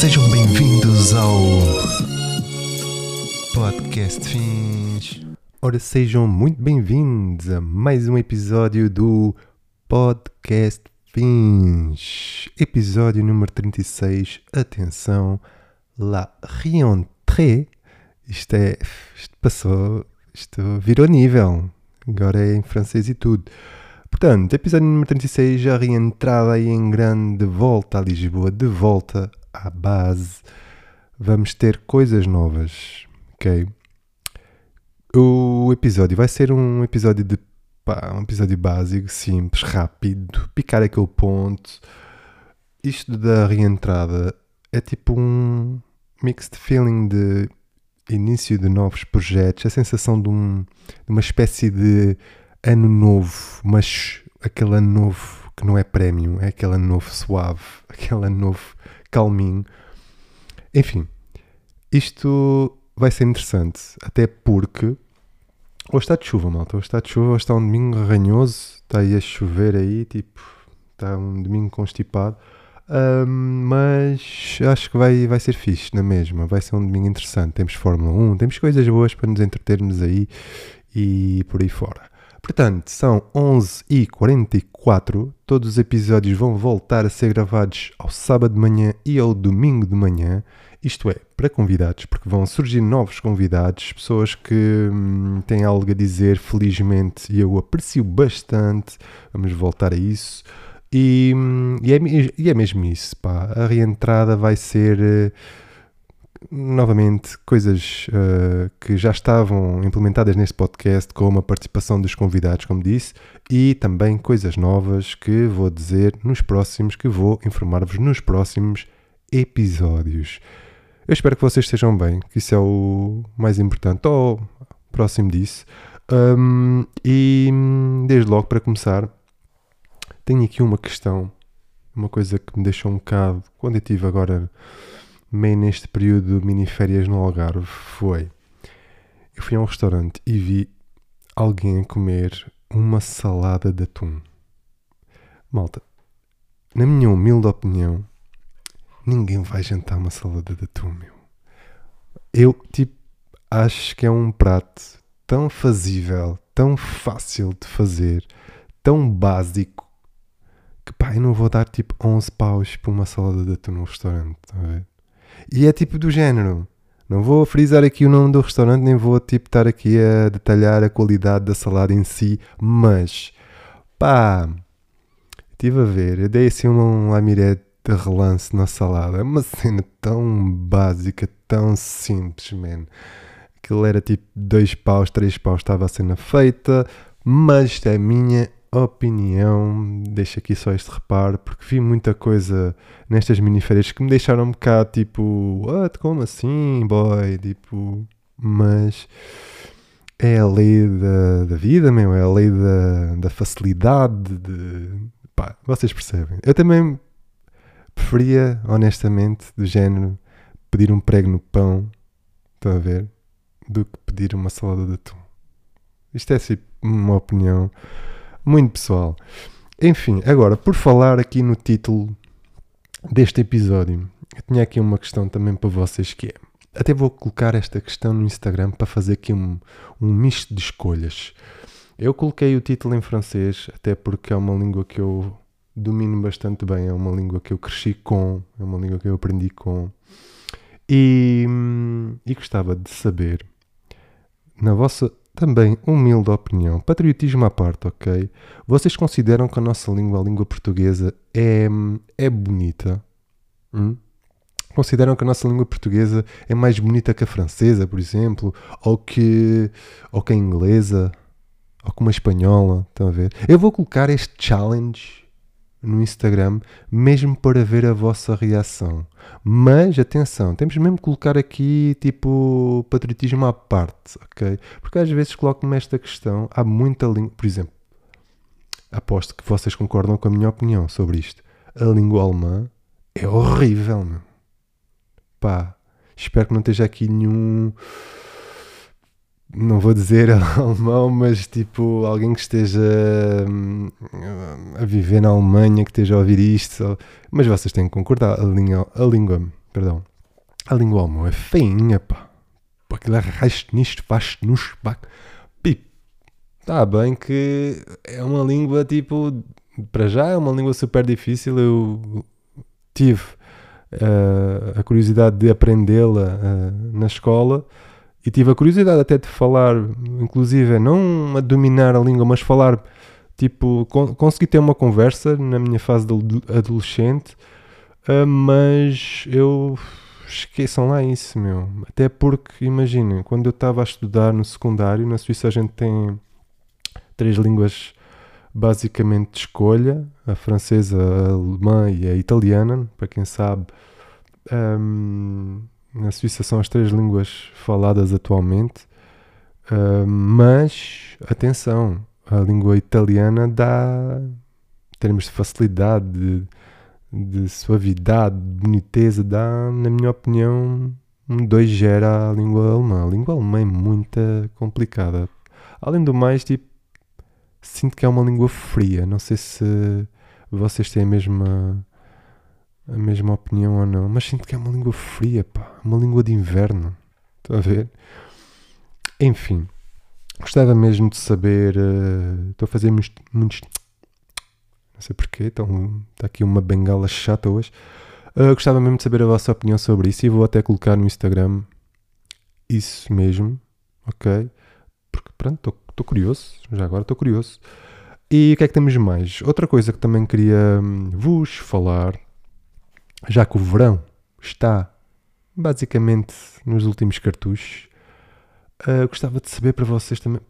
Sejam bem-vindos ao Podcast Fins. Ora, sejam muito bem-vindos a mais um episódio do Podcast Fins. Episódio número 36. Atenção, la rentrée. Isto é. Isto passou. Isto virou nível. Agora é em francês e tudo. Portanto, episódio número 36, a reentrada aí em grande, de volta a Lisboa, de volta à base. Vamos ter coisas novas, ok? O episódio vai ser um episódio de pá, um episódio básico, simples, rápido, picar aquele ponto. Isto da reentrada é tipo um mixed feeling de início de novos projetos, a sensação de, um, de uma espécie de ano novo, mas aquele ano novo que não é premium, é aquele ano novo suave, aquele ano novo calminho. Enfim, isto vai ser interessante, até porque hoje está de chuva, malta. Hoje está de chuva, hoje está um domingo ranhoso, está aí a chover aí, tipo, está um domingo constipado. Um, mas acho que vai, vai ser fixe na mesma, vai ser um domingo interessante. Temos Fórmula 1, temos coisas boas para nos entretermos aí e por aí fora. Portanto, são 11h44. Todos os episódios vão voltar a ser gravados ao sábado de manhã e ao domingo de manhã. Isto é, para convidados, porque vão surgir novos convidados, pessoas que hum, têm algo a dizer, felizmente, e eu aprecio bastante. Vamos voltar a isso. E, hum, e, é, e é mesmo isso, pá. A reentrada vai ser. Uh, novamente coisas uh, que já estavam implementadas neste podcast, como a participação dos convidados, como disse, e também coisas novas que vou dizer nos próximos, que vou informar-vos nos próximos episódios. Eu espero que vocês estejam bem, que isso é o mais importante, ou próximo disso. Um, e desde logo, para começar, tenho aqui uma questão, uma coisa que me deixou um bocado, quando eu tive agora meio neste período de mini-férias no Algarve foi. Eu fui a um restaurante e vi alguém comer uma salada de atum. Malta, na minha humilde opinião, ninguém vai jantar uma salada de atum, meu. Eu, tipo, acho que é um prato tão fazível, tão fácil de fazer, tão básico, que pá, eu não vou dar tipo 11 paus por uma salada de atum no restaurante, tá a ver? E é tipo do género. Não vou frisar aqui o nome do restaurante, nem vou tipo estar aqui a detalhar a qualidade da salada em si, mas pá, estive a ver, eu dei assim um lamiré de relance na salada, é uma cena tão básica, tão simples, man. Aquilo era tipo dois paus, três paus, estava a cena feita, mas é a minha opinião, deixo aqui só este reparo, porque vi muita coisa nestas miniférias que me deixaram um bocado tipo, what, como assim, boy? Tipo, mas é a lei da, da vida, meu, é a lei da, da facilidade, de, pá, vocês percebem. Eu também preferia, honestamente, do género, pedir um prego no pão, estão a ver, do que pedir uma salada de atum. Isto é assim, uma opinião muito pessoal. Enfim, agora, por falar aqui no título deste episódio, eu tinha aqui uma questão também para vocês que é. Até vou colocar esta questão no Instagram para fazer aqui um, um misto de escolhas. Eu coloquei o título em francês, até porque é uma língua que eu domino bastante bem, é uma língua que eu cresci com, é uma língua que eu aprendi com. E, e gostava de saber, na vossa também, humilde opinião, patriotismo à parte, ok? Vocês consideram que a nossa língua, a língua portuguesa, é, é bonita? Hum? Consideram que a nossa língua portuguesa é mais bonita que a francesa, por exemplo? Ou que, ou que a inglesa? Ou que uma espanhola? Estão a ver? Eu vou colocar este challenge no Instagram, mesmo para ver a vossa reação. Mas atenção, temos mesmo que colocar aqui tipo patriotismo à parte, ok? Porque às vezes coloco-me esta questão, há muita língua, por exemplo, aposto que vocês concordam com a minha opinião sobre isto. A língua alemã é horrível, meu. Pá, espero que não esteja aqui nenhum não vou dizer alemão, mas tipo alguém que esteja hum, a viver na Alemanha, que esteja a ouvir isto, mas vocês têm que concordar, a língua, a língua perdão. A língua alemã é feinha, pá. Pá, Aquilo arrasta nisto, faz nos pá. Está bem que é uma língua tipo. Para já é uma língua super difícil. Eu tive eh, a curiosidade de aprendê-la eh, na escola e tive a curiosidade até de falar, inclusive, não a dominar a língua, mas falar, tipo, con consegui ter uma conversa na minha fase adolescente, ah, mas eu esqueçam lá isso, meu. Até porque, imaginem, quando eu estava a estudar no secundário, na Suíça a gente tem três línguas basicamente de escolha, a francesa, a alemã e a italiana, para quem sabe. ahm, na Suíça são as três línguas faladas atualmente, Ah, mas atenção, a língua italiana dá, em termos de facilidade, de, de suavidade, de boniteza, dá, na minha opinião, um 2 gera a língua alemã. A língua alemã é muito complicada. Além do mais, tipo, sinto que é uma língua fria. Não sei se vocês têm a mesma a mesma opinião ou não, mas sinto que é uma língua fria, pá, uma língua de inverno. Estão a ver? Enfim, gostava mesmo de saber. eh, Estou a fazer muitos. Não sei porquê, então está aqui uma bengala chata hoje. Eh, gostava mesmo de saber a vossa opinião sobre isso e vou até colocar no Instagram isso mesmo, ok? Porque pronto, estou curioso, já agora estou curioso. E o que é que temos mais? Outra coisa que também queria hum, vos falar, já que o verão está basicamente nos últimos cartuchos, ah, gostava de saber para vocês também,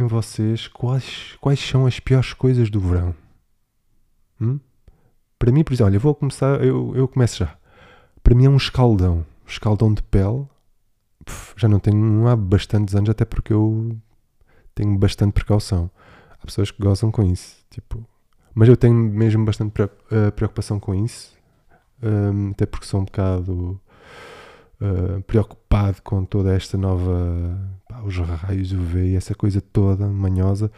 em vocês, quais, quais são as piores coisas do verão. Hum? Para mim, por exemplo, olha, vou começar, eu, eu começo já. Para mim é um escaldão, um escaldão de pele. Pff, já não tenho há bastantes anos, até porque eu tenho bastante precaução. Há pessoas que gozam com isso, tipo, mas eu tenho mesmo bastante eh, preocupação com isso, hum, até porque sou um bocado eh, preocupado com toda esta nova, pá, os raios UV e essa coisa toda manhosa.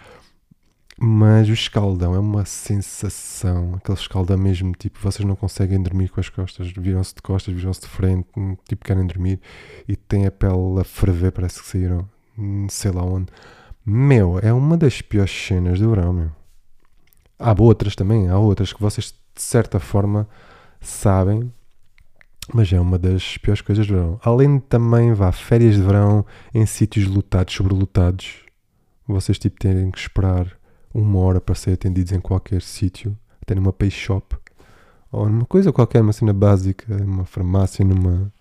Mas o escaldão é uma sensação, aquele escaldão mesmo, tipo, vocês não conseguem dormir com as costas, viram-se de costas, viram-se de frente, hum, tipo, querem dormir e têm a pele a ferver, parece que saíram, hum, sei lá onde. Meu, é uma das piores cenas do verão, meu. Há outras também, há outras que vocês de certa forma sabem, mas é uma das piores coisas do verão. Além de também, vá, férias de verão em sítios lotados, sobrelotados, vocês tipo terem que esperar uma hora para ser atendidos em qualquer sítio, até numa pay shop, ou numa coisa qualquer, uma cena básica, numa farmácia, numa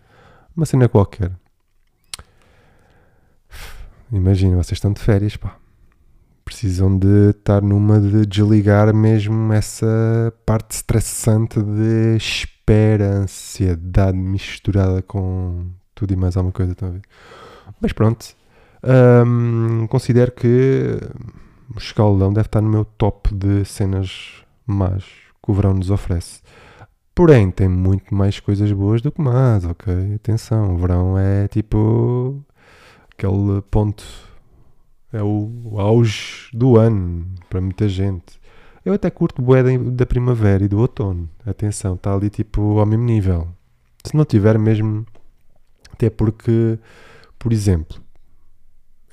uma cena qualquer. Imagina, vocês estão de férias, pá. Precisam de estar numa de desligar mesmo essa parte estressante de espera, ansiedade misturada com tudo e mais alguma coisa, ver? Mas pronto, considero que o escaldão deve estar no meu top de cenas más que o verão nos oferece. Porém, tem muito mais coisas boas do que más, ok? Atenção, o verão é tipo aquele ponto, é o, auge do ano para muita gente. Eu até curto bué da primavera e do outono. Atenção, está ali tipo ao mesmo nível. Se não tiver mesmo, até porque, por exemplo,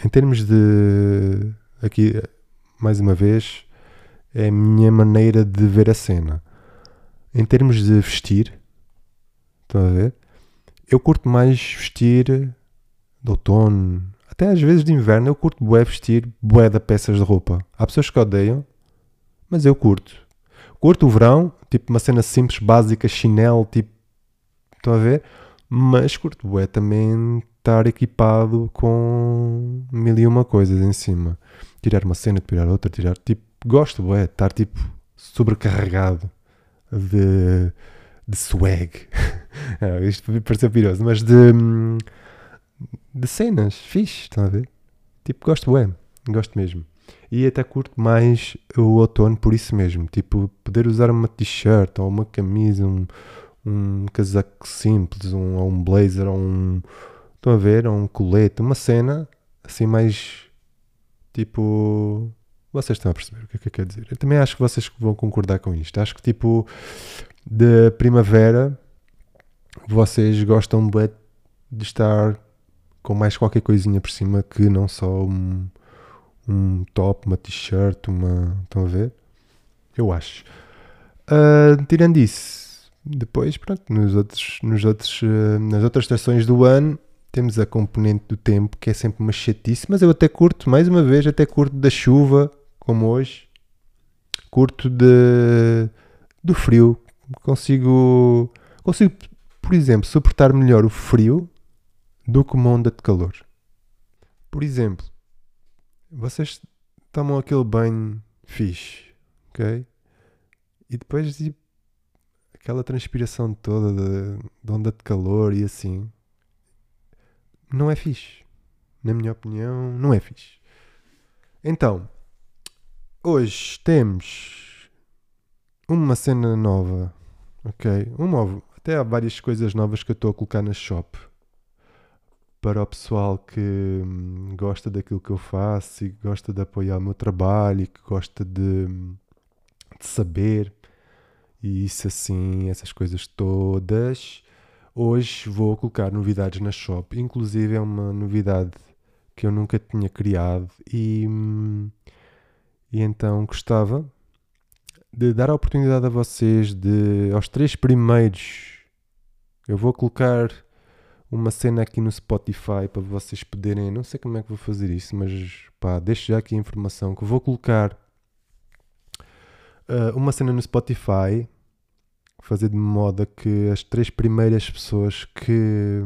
em termos de aqui mais uma vez é a minha maneira de ver a cena. Em termos de vestir, estão a ver? Eu curto mais vestir de outono, até às vezes de inverno. Eu curto bué vestir bué de peças de roupa. Há pessoas que odeiam, mas eu curto. Curto o verão, tipo uma cena simples, básica, chinelo, tipo, estão a ver? Mas curto bué também estar equipado com mil e uma coisas em cima. Tirar uma cena, tirar outra, tirar, tipo, gosto bué, estar tipo sobrecarregado de, de swag. Ah, isto pareceu piroso, mas de, hum, de cenas, fixe, estão a ver? Tipo, gosto bué, gosto mesmo. E até curto mais o outono por isso mesmo. Tipo, poder usar uma t-shirt ou uma camisa, um, um casaco simples, um, ou um blazer, ou um. Estão a ver? Ou um colete, uma cena assim mais. Tipo. Vocês estão a perceber o que é que eu quero dizer. Eu também acho que vocês vão concordar com isto. Acho que tipo. De primavera vocês gostam de estar com mais qualquer coisinha por cima que não só um, um top, uma t-shirt, uma. Estão a ver? Eu acho. Uh, tirando isso, depois, pronto, nos outros, nos outros, uh, nas outras estações do ano temos a componente do tempo que é sempre uma chatice, mas eu até curto, mais uma vez, até curto da chuva, como hoje, curto de, do frio, consigo, consigo, por exemplo, suportar melhor o frio do que uma onda de calor. Por exemplo, vocês tomam aquele banho fixe, ok? E depois tipo, aquela transpiração toda de, de onda de calor e assim não é fixe. Na minha opinião, não é fixe. Então, hoje temos uma cena nova, ok? Uma, até há várias coisas novas que eu estou a colocar na shop para o pessoal que hum, gosta daquilo que eu faço e que gosta de apoiar o meu trabalho e que gosta de, de saber e isso assim, essas coisas todas. Hoje vou colocar novidades na shop, inclusive é uma novidade que eu nunca tinha criado e, e então gostava de dar a oportunidade a vocês de aos três primeiros eu vou colocar uma cena aqui no Spotify para vocês poderem, não sei como é que vou fazer isso, mas pá, deixo já aqui a informação que vou colocar uh, uma cena no Spotify fazer de modo que as três primeiras pessoas que,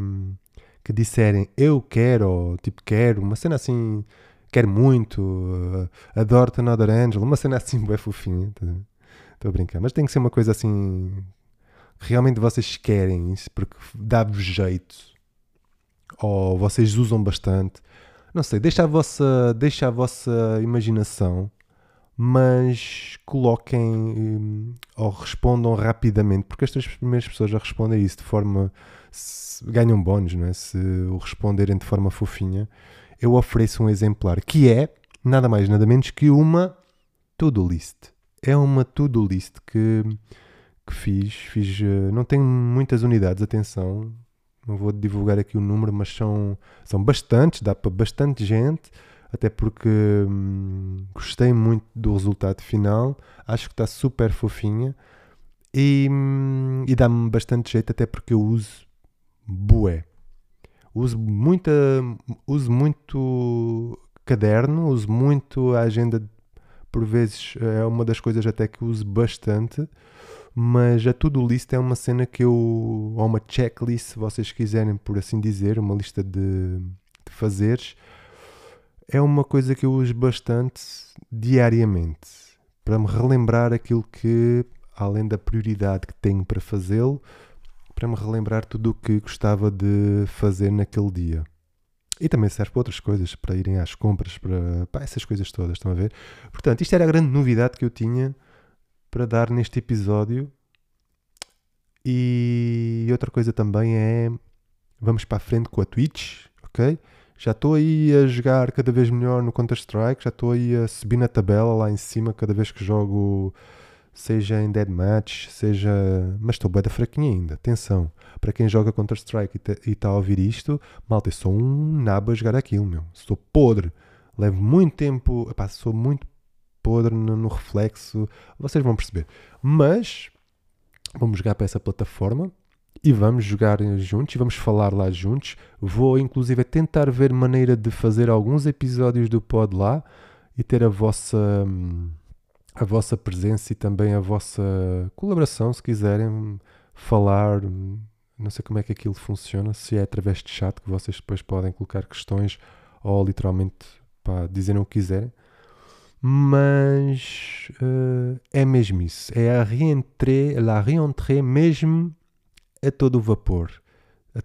que disserem eu quero, ou tipo quero, uma cena assim, quero muito, uh, adoro Another Angel, uma cena assim bem fofinha, estou tá a brincar, mas tem que ser uma coisa assim realmente vocês querem isso porque dá-vos jeito ou vocês usam bastante. Não sei, deixa a vossa, deixa a vossa imaginação mas coloquem um, ou respondam rapidamente, porque as três primeiras pessoas já respondem isso de forma. Se, ganham bónus, não é? Se o responderem de forma fofinha, eu ofereço um exemplar que é nada mais, nada menos que uma to-do list. É uma to-do list que, que fiz. fiz uh, não tenho muitas unidades, atenção, não vou divulgar aqui o número, mas são, são bastantes, dá para bastante gente até porque hum, gostei muito do resultado final, acho que está super fofinha e, hum, e dá-me bastante jeito, até porque eu uso bué. Uso, muita, uso muito caderno, uso muito a agenda, por vezes é uma das coisas até que uso bastante, mas a to-do list é uma cena que eu, ou uma checklist, se vocês quiserem, por assim dizer, uma lista de, de fazeres é uma coisa que eu uso bastante diariamente para me relembrar aquilo que, além da prioridade que tenho para fazê-lo, para me relembrar tudo o que gostava de fazer naquele dia. E também serve para outras coisas, para irem às compras, para, para essas coisas todas, estão a ver? Portanto, isto era a grande novidade que eu tinha para dar neste episódio. E outra coisa também é vamos para a frente com a Twitch, ok? já estou aí a jogar cada vez melhor no Counter-Strike, já estou aí a subir na tabela lá em cima cada vez que jogo, seja em Deadmatch, seja. Mas estou bem da fraquinha ainda, atenção. Para quem joga Counter-Strike e está a ouvir isto, malta, eu sou um nabo a jogar aquilo, meu. Sou podre. Levo muito tempo. Epá, sou muito podre no, no reflexo. Vocês vão perceber. Mas vamos jogar para essa plataforma e vamos jogar juntos e vamos falar lá juntos. Vou inclusive tentar ver maneira de fazer alguns episódios do pod lá e ter a vossa a vossa presença e também a vossa colaboração, se quiserem falar. Não sei como é que aquilo funciona, se é através de chat que vocês depois podem colocar questões ou literalmente pá, dizerem o que quiserem. Mas uh, é mesmo isso. É a reentrée, la reentrée mesmo a todo o vapor,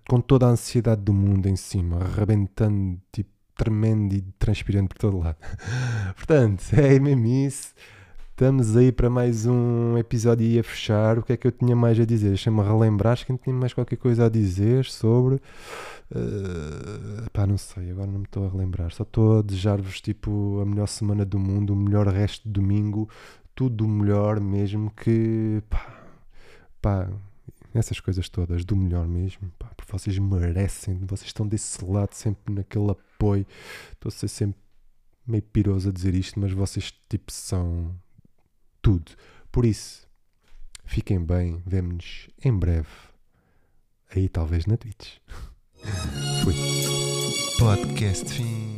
com toda a ansiedade do mundo em cima, arrebentando, tipo, tremendo e transpirando por todo lado. Portanto, é mesmo isso. Estamos aí para mais um episódio e a fechar. O que é que eu tinha mais a dizer? Deixa-me relembrar. Acho que tinha mais qualquer coisa a dizer sobre. Uh, pá, não sei, agora não me estou a relembrar. Só estou a desejar-vos tipo a melhor semana do mundo, o melhor resto de domingo, tudo o melhor mesmo. Que pá, pá essas coisas todas, do melhor mesmo, pá, porque vocês merecem, vocês estão desse lado sempre naquele apoio. Estou a ser sempre meio piroso a dizer isto, mas vocês tipo são tudo. Por isso, fiquem bem, vemo-nos em breve. Aí talvez na Twitch. Fui. Podcast fim.